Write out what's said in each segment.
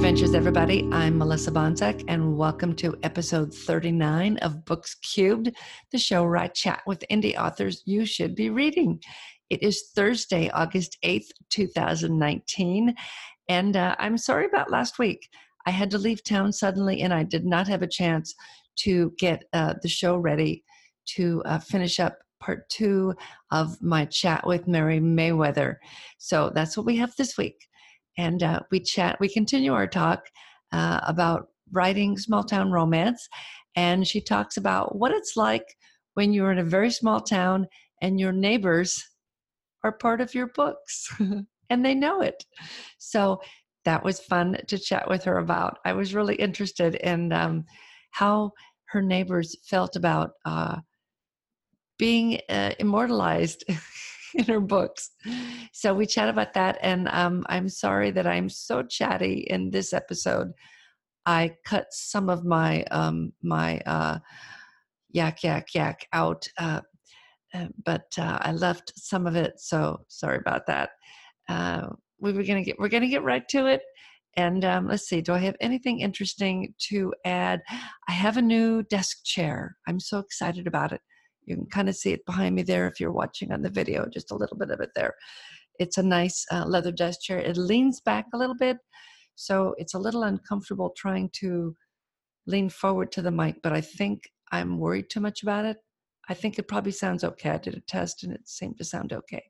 adventures, everybody. I'm Melissa Bonsack, and welcome to episode 39 of Books Cubed, the show where I chat with indie authors you should be reading. It is Thursday, August 8th, 2019, and uh, I'm sorry about last week. I had to leave town suddenly, and I did not have a chance to get uh, the show ready to uh, finish up part two of my chat with Mary Mayweather. So that's what we have this week and uh, we chat. We continue our talk uh, about writing small town romance, and she talks about what it's like when you're in a very small town and your neighbors are part of your books and they know it. So that was fun to chat with her about. I was really interested in um, how her neighbors felt about uh, being uh, immortalized in her books. So we chat about that, and um, I'm sorry that I'm so chatty in this episode. I cut some of my um, my uh, yak yak yak out, uh, uh, but uh, I left some of it. So sorry about that. Uh, we were gonna get we're gonna get right to it. And um, let's see, do I have anything interesting to add? I have a new desk chair. I'm so excited about it. You can kind of see it behind me there if you're watching on the video, just a little bit of it there. It's a nice uh, leather desk chair. It leans back a little bit, so it's a little uncomfortable trying to lean forward to the mic, but I think I'm worried too much about it. I think it probably sounds okay. I did a test and it seemed to sound okay.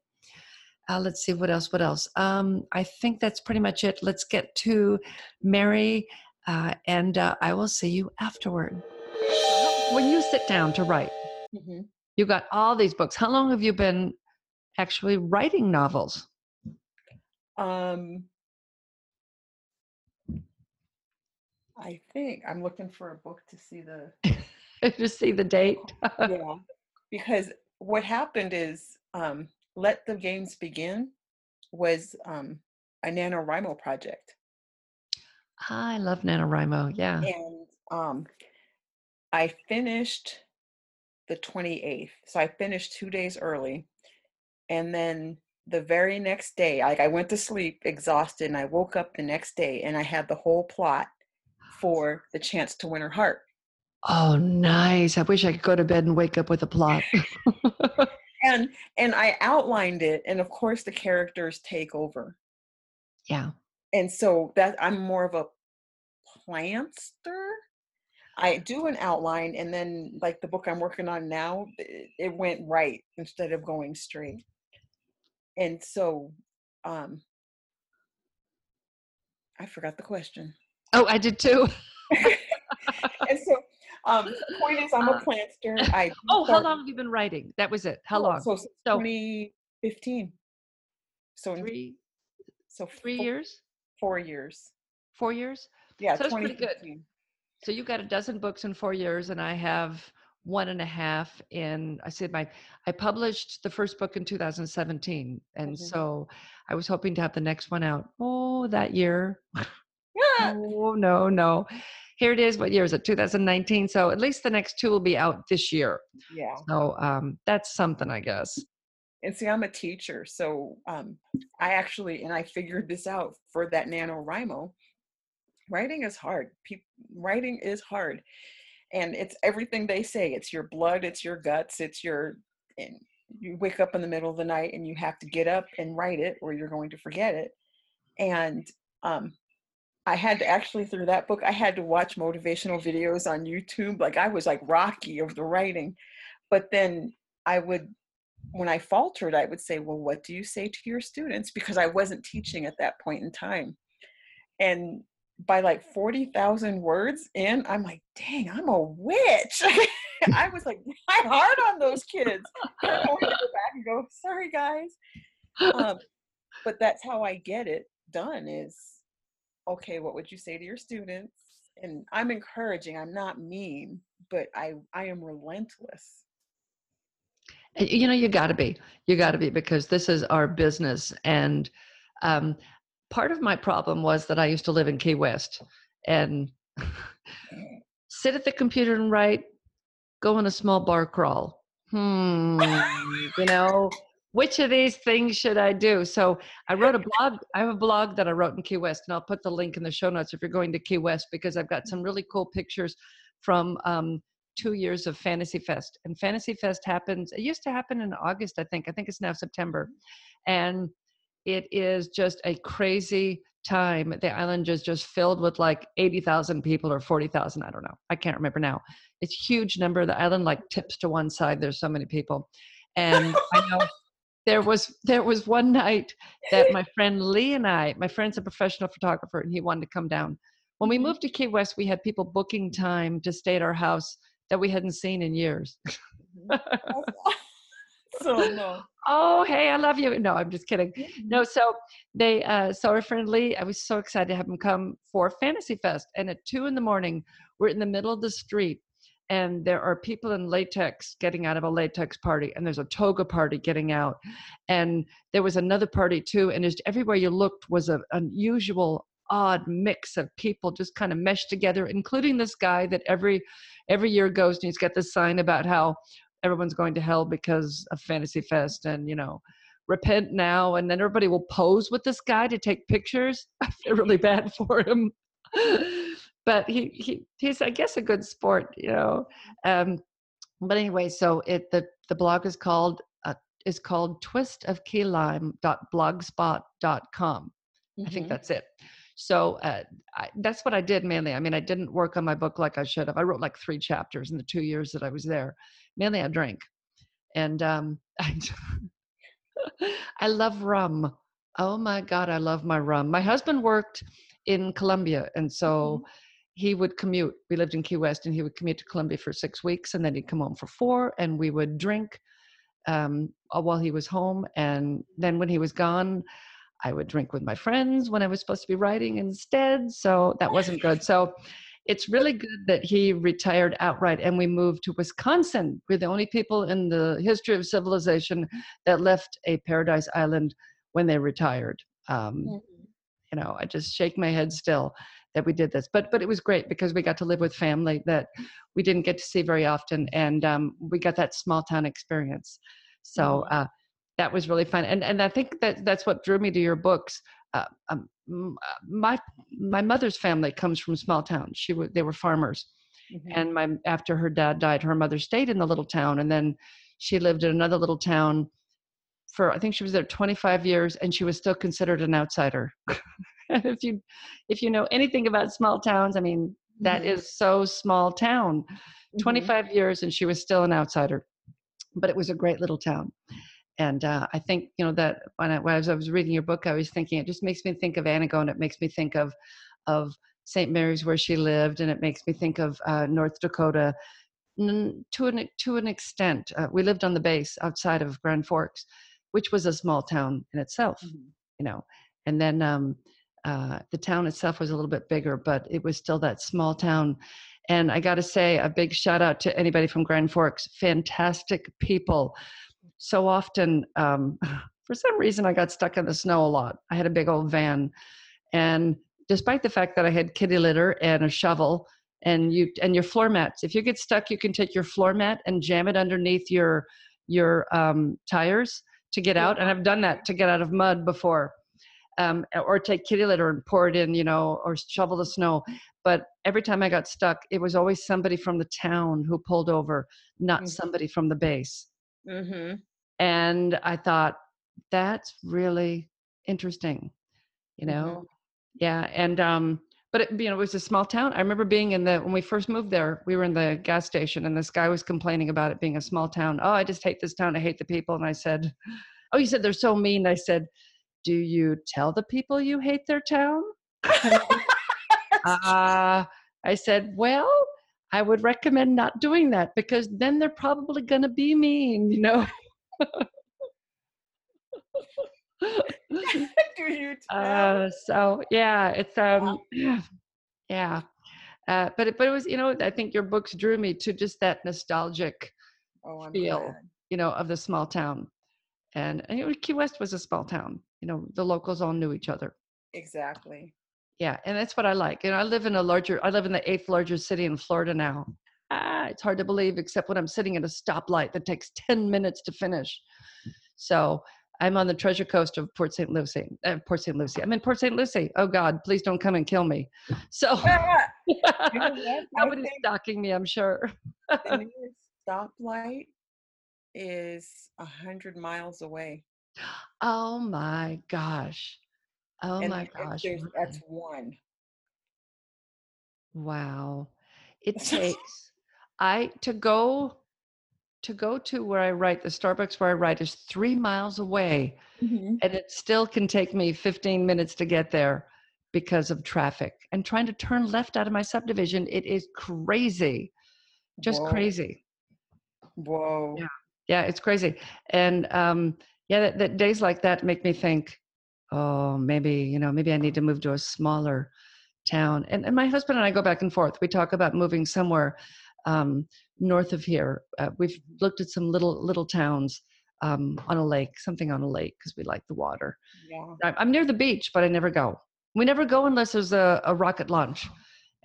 Uh, let's see what else. What else? Um, I think that's pretty much it. Let's get to Mary, uh, and uh, I will see you afterward. When you sit down to write, Mm-hmm. You got all these books. How long have you been actually writing novels? Um, I think I'm looking for a book to see the to see the date. yeah, because what happened is um, "Let the Games Begin" was um, a NaNoWriMo project. I love NaNoWriMo. Yeah, and um, I finished the 28th. So I finished two days early. And then the very next day, like I went to sleep exhausted and I woke up the next day and I had the whole plot for the chance to win her heart. Oh, nice. I wish I could go to bed and wake up with a plot. and and I outlined it and of course the characters take over. Yeah. And so that I'm more of a plantser I do an outline, and then like the book I'm working on now, it, went right instead of going straight. And so, um, I forgot the question. Oh, I did too. and so, um, the point is, I'm a uh, planter. I oh, start, how long have you been writing? That was it. How oh, long? So, so 2015. So three. So three four, years. Four years. Four years. Yeah, so that's pretty good. So you got a dozen books in four years, and I have one and a half in. I said my I published the first book in 2017, and mm-hmm. so I was hoping to have the next one out. Oh, that year. oh no, no. Here it is. What year is it? 2019. So at least the next two will be out this year. Yeah. So um, that's something, I guess. And see, I'm a teacher, so um, I actually and I figured this out for that NaNoWriMo writing is hard. Pe- writing is hard. And it's everything they say. It's your blood, it's your guts, it's your you wake up in the middle of the night and you have to get up and write it or you're going to forget it. And um I had to actually through that book, I had to watch motivational videos on YouTube. Like I was like Rocky of the writing. But then I would when I faltered, I would say, Well, what do you say to your students? Because I wasn't teaching at that point in time. And by like 40,000 words in, I'm like, dang, I'm a witch. I was like, I'm hard on those kids. I want to go back and go, sorry, guys. Um, but that's how I get it done is, okay, what would you say to your students? And I'm encouraging, I'm not mean, but I, I am relentless. You know, you got to be, you got to be, because this is our business. And um, part of my problem was that I used to live in Key West and sit at the computer and write, go on a small bar crawl. Hmm, you know, which of these things should I do? So I wrote a blog. I have a blog that I wrote in Key West, and I'll put the link in the show notes if you're going to Key West because I've got some really cool pictures from um, two years of Fantasy Fest. And Fantasy Fest happens, it used to happen in August, I think. I think it's now September. And it is just a crazy time. The island is just filled with like 80,000 people or 40,000. I don't know. I can't remember now. It's huge number. The island like tips to one side. There's so many people. And I know there was there was one night that my friend Lee and I, my friend's a professional photographer and he wanted to come down. When we mm-hmm. moved to Key West, we had people booking time to stay at our house that we hadn't seen in years. Mm-hmm. so no. Oh, hey, I love you. No, I'm just kidding. No, mm-hmm. so they uh so friendly I was so excited to have them come for Fantasy Fest. And at two in the morning, we're in the middle of the street and there are people in latex getting out of a latex party and there's a toga party getting out and there was another party too and just everywhere you looked was an unusual odd mix of people just kind of meshed together including this guy that every every year goes and he's got this sign about how everyone's going to hell because of fantasy fest and you know repent now and then everybody will pose with this guy to take pictures i feel really bad for him but he, he he's i guess a good sport you know um but anyway so it the the blog is called uh, is called twist of key lime blogspot.com mm-hmm. i think mm-hmm. that's it so uh, I, that's what i did mainly. I mean i didn't work on my book like i should have. I wrote like three chapters in the two years that i was there. Mainly i drank and um i, I love rum. Oh my god i love my rum. My husband worked in colombia and so mm-hmm he would commute. We lived in Key West, and he would commute to Colombia for six weeks, and then he'd come home for four, and we would drink um, while he was home. And then when he was gone, I would drink with my friends when I was supposed to be writing instead. So that wasn't good. So it's really good that he retired outright and we moved to Wisconsin. We're the only people in the history of civilization that left a paradise island when they retired. Um, mm-hmm. You know, I just shake my head still that we did this but but it was great because we got to live with family that we didn't get to see very often and um, we got that small town experience so mm-hmm. uh, that was really fun and and i think that that's what drew me to your books uh, um, uh, my my mother's family comes from small towns. she w- they were farmers mm-hmm. and my after her dad died her mother stayed in the little town and then she lived in another little town for i think she was there 25 years and she was still considered an outsider if you if you know anything about small towns i mean that mm-hmm. is so small town mm-hmm. 25 years and she was still an outsider but it was a great little town and uh, i think you know that when I, when I was reading your book i was thinking it just makes me think of Antigone it makes me think of of st mary's where she lived and it makes me think of uh, north dakota to an to an extent uh, we lived on the base outside of grand forks which was a small town in itself mm-hmm. you know and then um, uh, the town itself was a little bit bigger, but it was still that small town. And I got to say, a big shout out to anybody from Grand Forks. Fantastic people. So often, um, for some reason, I got stuck in the snow a lot. I had a big old van, and despite the fact that I had kitty litter and a shovel and you and your floor mats, if you get stuck, you can take your floor mat and jam it underneath your your um, tires to get out. And I've done that to get out of mud before um, or take kitty litter and pour it in, you know, or shovel the snow. But every time I got stuck, it was always somebody from the town who pulled over, not mm-hmm. somebody from the base. Mm-hmm. And I thought, that's really interesting, you know? Mm-hmm. Yeah. And, um, but it, you know, it was a small town. I remember being in the when we first moved there. We were in the gas station, and this guy was complaining about it being a small town. Oh, I just hate this town. I hate the people. And I said, "Oh, you said they're so mean." I said, do you tell the people you hate their town? uh, I said, well, I would recommend not doing that because then they're probably going to be mean, you know. do you uh, so yeah, it's um yeah. Uh, but it, but it was you know I think your books drew me to just that nostalgic oh, feel glad. you know of the small town, and, and you know, Key West was a small town, you know the locals all knew each other. Exactly. Yeah and that's what i like and i live in a larger i live in the eighth largest city in florida now ah, it's hard to believe except when i'm sitting at a stoplight that takes 10 minutes to finish So I'm on the treasure coast of Port St. Lucie. Uh, Port St. Lucie. I'm in Port St. Lucie. Oh God, please don't come and kill me. So nobody's stalking me, I'm sure. the stoplight is a hundred miles away. Oh my gosh. Oh and my gosh. that's one. Wow. It takes I to go to go to where I write, the Starbucks where I write is three miles away. Mhm. And it still can take me 15 minutes to get there because of traffic. And trying to turn left out of my subdivision, it is crazy. Just Whoa. crazy. Whoa. Yeah. Yeah, it's crazy. And um, yeah, that, that days like that make me think, oh, maybe, you know, maybe I need to move to a smaller town. And, and my husband and I go back and forth. We talk about moving somewhere um, north of here. Uh, we've looked at some little little towns um, on a lake, something on a lake, because we like the water. Yeah. I'm near the beach, but I never go. We never go unless there's a, a rocket launch.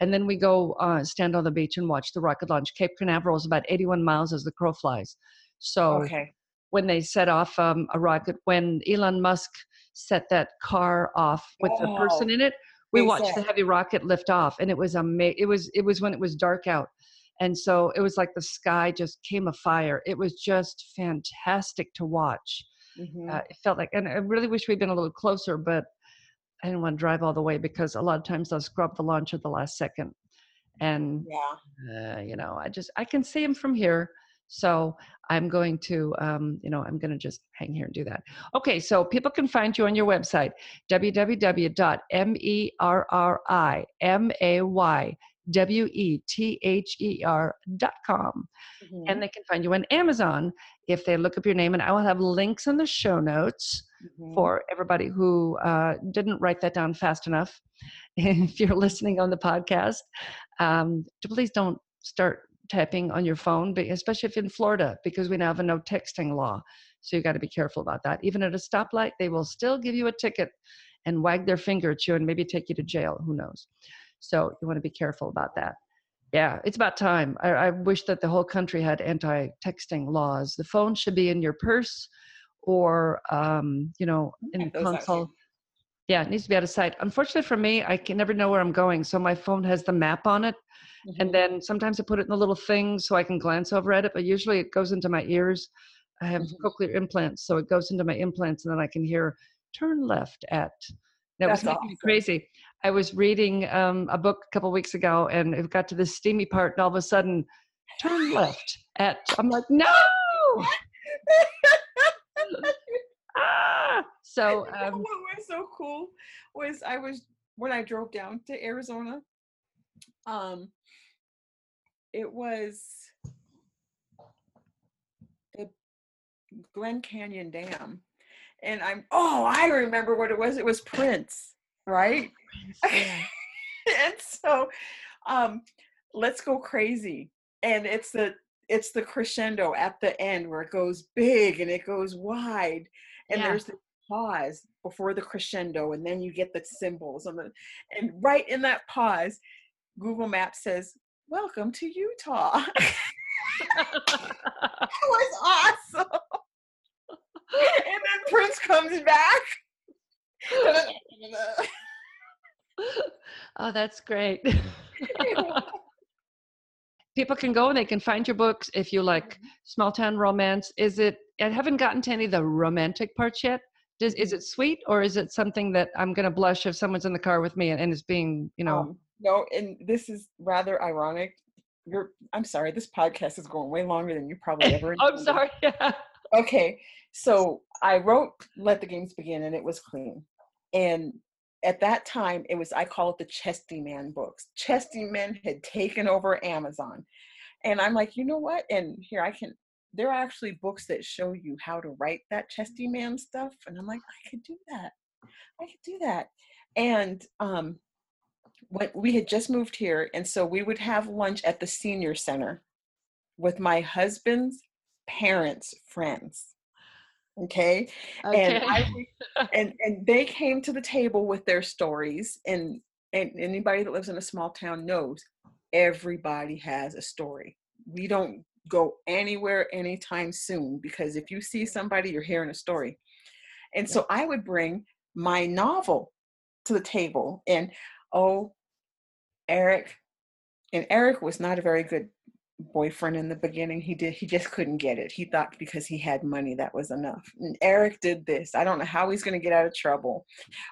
And then we go uh, stand on the beach and watch the rocket launch. Cape Canaveral is about 81 miles as the crow flies. So Okay. when they set off um, a rocket, when Elon Musk set that car off with the person Oh, in it, we watched the heavy rocket lift off, and it was amazing. It was it was when it was dark out, and so it was like the sky just came afire. It was just fantastic to watch. Mhm. Uh, it felt like, and I really wish we'd been a little closer, but I didn't want to drive all the way because a lot of times they'll scrub the launch at the last second, and yeah. uh, you know, I just I can see him from here. So I'm going to, um, you know, I'm going to just hang here and do that. Okay, so people can find you on your website www.merriwether.com, Mhm. and they can find you on Amazon if they look up your name. And I will have links in the show notes Mhm. for everybody who uh, didn't write that down fast enough. if you're listening on the podcast, um, please don't start typing on your phone, but especially if you're in Florida, because we now have a no texting law. So you got to be careful about that. Even at a stoplight, they will still give you a ticket and wag their finger at you and maybe take you to jail. Who knows? So you want to be careful about that. Yeah, it's about time. I, I wish that the whole country had anti texting laws. The phone should be in your purse or, um, you know, in the console. Yeah, it needs to be out of sight. Unfortunately for me, I can never know where I'm going. So my phone has the map on it. Mhm. And then sometimes I put it in the little thing so I can glance over at it, but usually it goes into my ears. I have Mhm. cochlear implants, so it goes into my implants and then I can hear turn left at. That was making me crazy. I was reading um, a book a couple weeks ago and it got to this steamy part and all of a sudden turn left at. I'm like, no! ah! So, You know um, what was so cool was I was when I drove down to Arizona. Um, it was the Glen Canyon Dam, and I'm oh I remember what it was. It was Prince, right? yeah. and so, um, let's go crazy, and it's the it's the crescendo at the end where it goes big and it goes wide, and Yeah. there's the pause before the crescendo, and then you get the cymbals and the and right in that pause, Google Maps says, "Welcome to Utah." That was awesome. Prince comes back. oh, that's great. People can go and they can find your books if you like small town romance. Is it? I haven't gotten to any of the romantic parts yet. Does is it sweet or is it something that I'm gonna blush if someone's in the car with me and, and is being you know? Um, no, and this is rather ironic. You're, I'm sorry, this podcast is going way longer than you probably ever. I'm sorry. Yeah. Okay, so I wrote "Let the Games Begin" and it was clean. And at that time, it was I call it the Chesty Man books. Chesty Men had taken over Amazon, and I'm like, you know what? And here I can. There are actually books that show you how to write that Chesty Man stuff, and I'm like, I could do that. I could do that. And um, when we had just moved here, and so we would have lunch at the senior center with my husband's parents' friends. Okay. And I and and they came to the table with their stories and and anybody that lives in a small town knows everybody has a story. We don't go anywhere anytime soon because if you see somebody, you're hearing a story. And so I would bring my novel to the table and oh, Eric, and Eric was not a very good boyfriend in the beginning he did he just couldn't get it. He thought because he had money that was enough. And eric did this. I don't know how he's going to get out of trouble.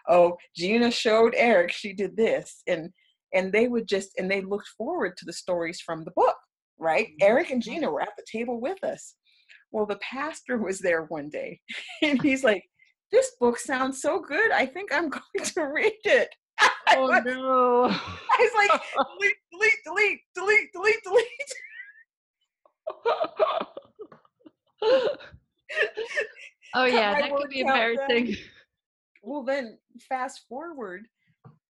Oh gina showed eric she did this and and they would just and they looked forward to the stories from the book right? Mm-hmm. eric and gina were at the table with us. Well the pastor was there one day and he's like this book sounds so good. I think i'm going to read it. Oh no. I was like delete delete delete delete delete delete oh yeah, that could be embarrassing. Well, then fast forward,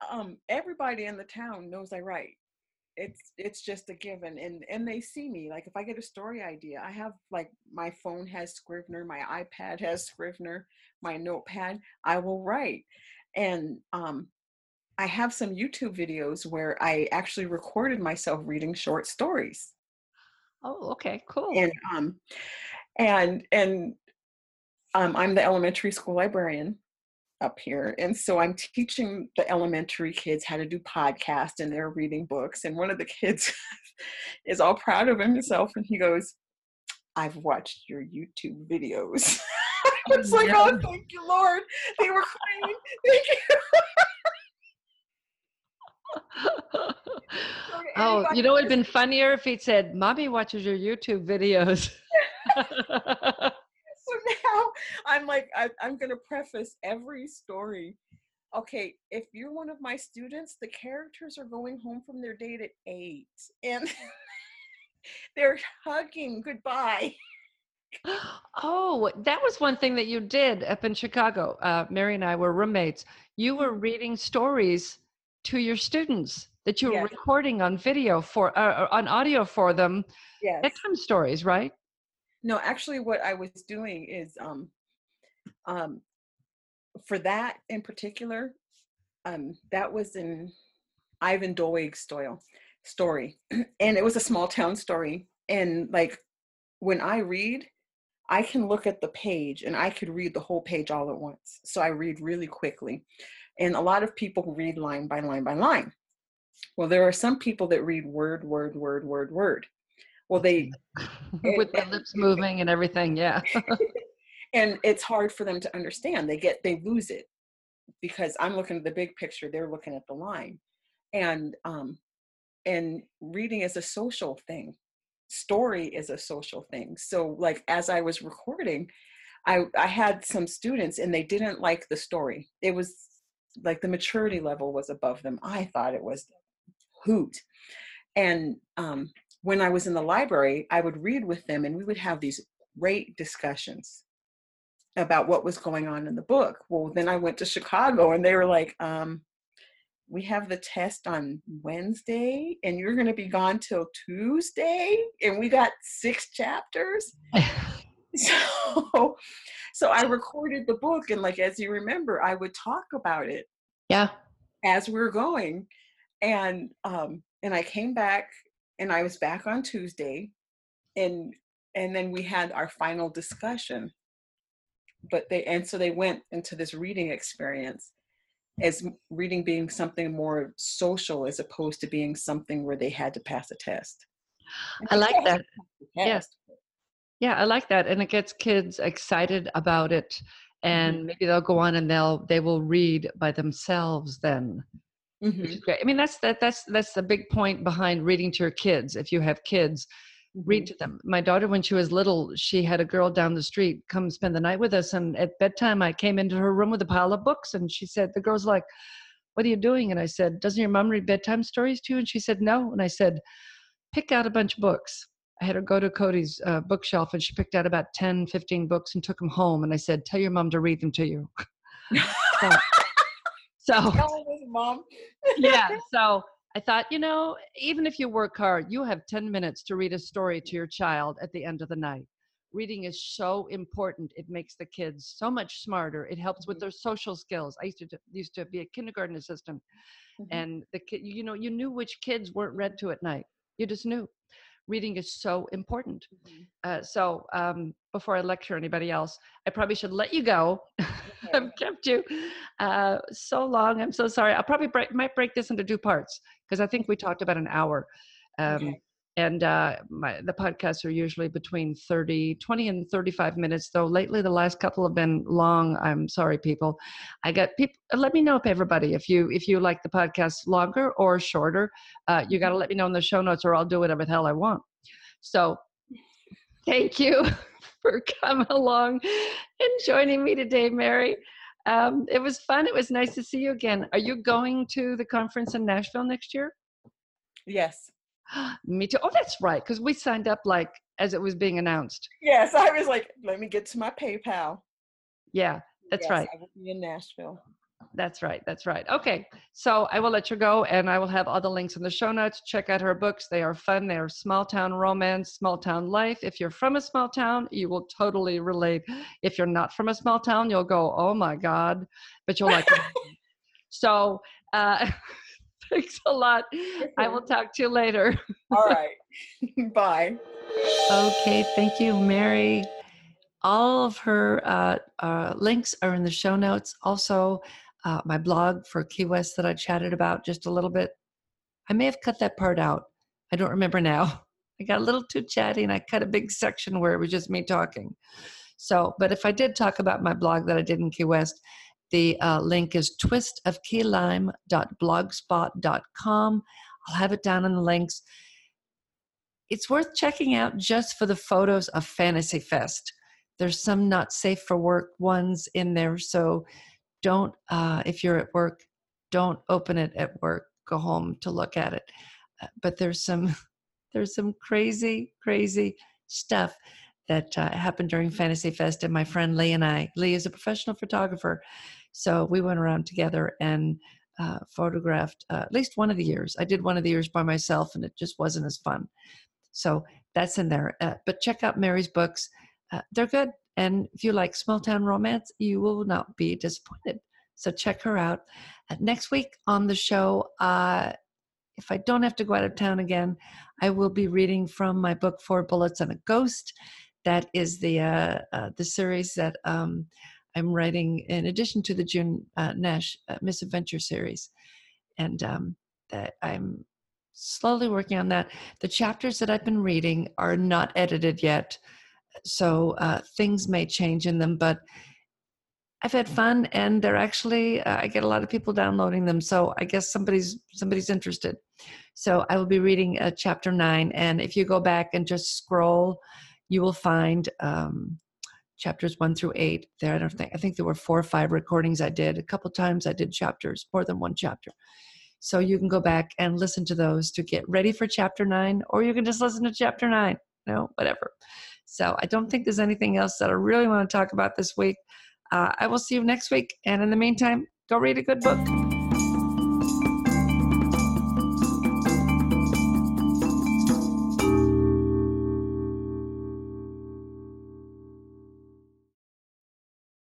um, everybody in the town knows I write. It's it's just a given, and and they see me. Like if I get a story idea, I have like my phone has Scrivener, my iPad has Scrivener, my notepad. I will write, and um, I have some YouTube videos where I actually recorded myself reading short stories. Oh, okay, cool. And um, and and um, I'm the elementary school librarian up here, and so I'm teaching the elementary kids how to do podcasts, and they're reading books. And one of the kids is all proud of himself, and he goes, "I've watched your YouTube videos." I was like, "Oh, thank you, Lord." They were crying. Thank you. oh, you know, it'd been funnier if he'd said, "Mommy watches your YouTube videos." so now I'm like, I, I'm going to preface every story. Okay, if you're one of my students, the characters are going home from their date at eight, and they're hugging goodbye. Oh, that was one thing that you did up in Chicago. Uh, Mary and I were roommates. You were mm-hmm. reading stories to your students that you were yes. recording on video for uh, uh, on audio for them. Yes. bedtime stories right? No actually what i was doing is um um for that in particular um that was in ivan doig's story story. And it was a small town story. And like when i read i can look at the page and i could read the whole page all at once. So i read really quickly and a lot of people read line by line by line. Well, there are some people that read word, word, word, word, word. Well, they with their lips moving and everything, yeah. and it's hard for them to understand. They get they lose it because I'm looking at the big picture, they're looking at the line. And um and reading is a social thing. Story is a social thing. So like as I was recording, I I had some students and they didn't like the story. It was like the maturity level was above them. I thought it was hoot. And um, when I was in the library, I would read with them and we would have these great discussions about what was going on in the book. Well, then I went to Chicago and they were like, um, we have the test on Wednesday and you're going to be gone till Tuesday and we got six chapters. so so I recorded the book and like as you remember, I would talk about it. Yeah. As we are going. And um and I came back and I was back on Tuesday and and then we had our final discussion. But they and so they went into this reading experience as reading being something more social as opposed to being something where they had to pass a test. I like that. Yes. Yeah, I like that, and it gets kids excited about it, and mm-hmm. maybe they'll go on and they'll they will read by themselves then. Mm-hmm. great. I mean, that's that that's that's the big point behind reading to your kids. If you have kids, mm-hmm. read to them. My daughter, when she was little, she had a girl down the street come spend the night with us, and at bedtime, I came into her room with a pile of books, and she said, the girl's like, "What are you doing?" And I said, "Doesn't your mom read bedtime stories to you?" And she said, "No." And I said, "Pick out a bunch of books." I had her go to Cody's uh, bookshelf and she picked out about 10, 15 books and took them home. And I said, Tell your mom to read them to you. so, so mom. yeah. So I thought, you know, even if you work hard, you have 10 minutes to read a story to your child at the end of the night. Reading is so important. It makes the kids so much smarter. It helps with mm-hmm. their social skills. I used to used to be a kindergarten assistant, mm-hmm. and the kid, you know, you knew which kids weren't read to at night. You just knew reading is so important. Mhm. Uh, so um, before I lecture anybody else, I probably should let you go. I've kept you uh, so long. I'm so sorry. I'll probably break, might break this into two parts because I think we talked about an hour. Um, Okay. And uh, my, the podcasts are usually between 30, 20 and 35 minutes, though lately the last couple have been long. I'm sorry, people. I got people, let me know if everybody, if you, if you like the podcast longer or shorter, uh, you got to let me know in the show notes or I'll do whatever the hell I want. So thank you for coming along and joining me today, Mary. Um, it was fun. It was nice to see you again. Are you going to the conference in Nashville next year? Yes. Me too. Oh, that's right. Because we signed up like as it was being announced. Yes. I was like, let me get to my PayPal. Yeah, that's Yes, right. I will be in Nashville. That's right. That's right. Okay. So I will let you go and I will have all the links in the show notes. Check out her books. They are fun. They are small town romance, small town life. If you're from a small town, you will totally relate. If you're not from a small town, you'll go, oh my God, but you'll like it. So, uh, thanks a lot. I will talk to you later. All right. Bye. Okay, thank you, Mary. All of her uh, uh, links are in the show notes. Also, uh, my blog for Key West that I chatted about just a little bit. I may have cut that part out. I don't remember now. I got a little too chatty and I cut a big section where it was just me talking. So, but if I did talk about my blog that I did in Key West, the uh, link is twistofkeylime.blogspot.com. I'll have it down in the links it's worth checking out just for the photos of Fantasy Fest. There's some not safe for work ones in there, so don't, uh, if you're at work, don't open it at work. Go home to look at it. Uh, but there's some, there's some crazy, crazy stuff that uh, happened during Fantasy Fest, and my friend Lee and I. Lee is a professional photographer, so we went around together and uh, photographed uh, at least one of the years. I did one of the years by myself, and it just wasn't as fun. So that's in there. Uh, but check out Mary's books. Uh, they're good. And if you like small town romance, you will not be disappointed. So check her out. Uh, next week on the show, uh, if I don't have to go out of town again, I will be reading from my book Four Bullets and a Ghost. That is the the series that um, I'm writing in addition to the June uh, Nash uh, Misadventure series, and um, that I'm slowly working on that. The chapters that I've been reading are not edited yet, so uh, things may change in them, but I've had fun, and they're actually uh, I get a lot of people downloading them. So I guess somebody's somebody's interested. So I will be reading uh, chapter nine, and if you go back and just scroll, you will find um, chapters one through eight. There, I don't think I think there were four or five recordings I did. A couple times I did chapters, more than one chapter. So you can go back and listen to those to get ready for chapter nine, or you can just listen to chapter nine. Know, whatever. So I don't think there's anything else that I really want to talk about this week. Uh, I will see you next week. And in the meantime, go read a good book.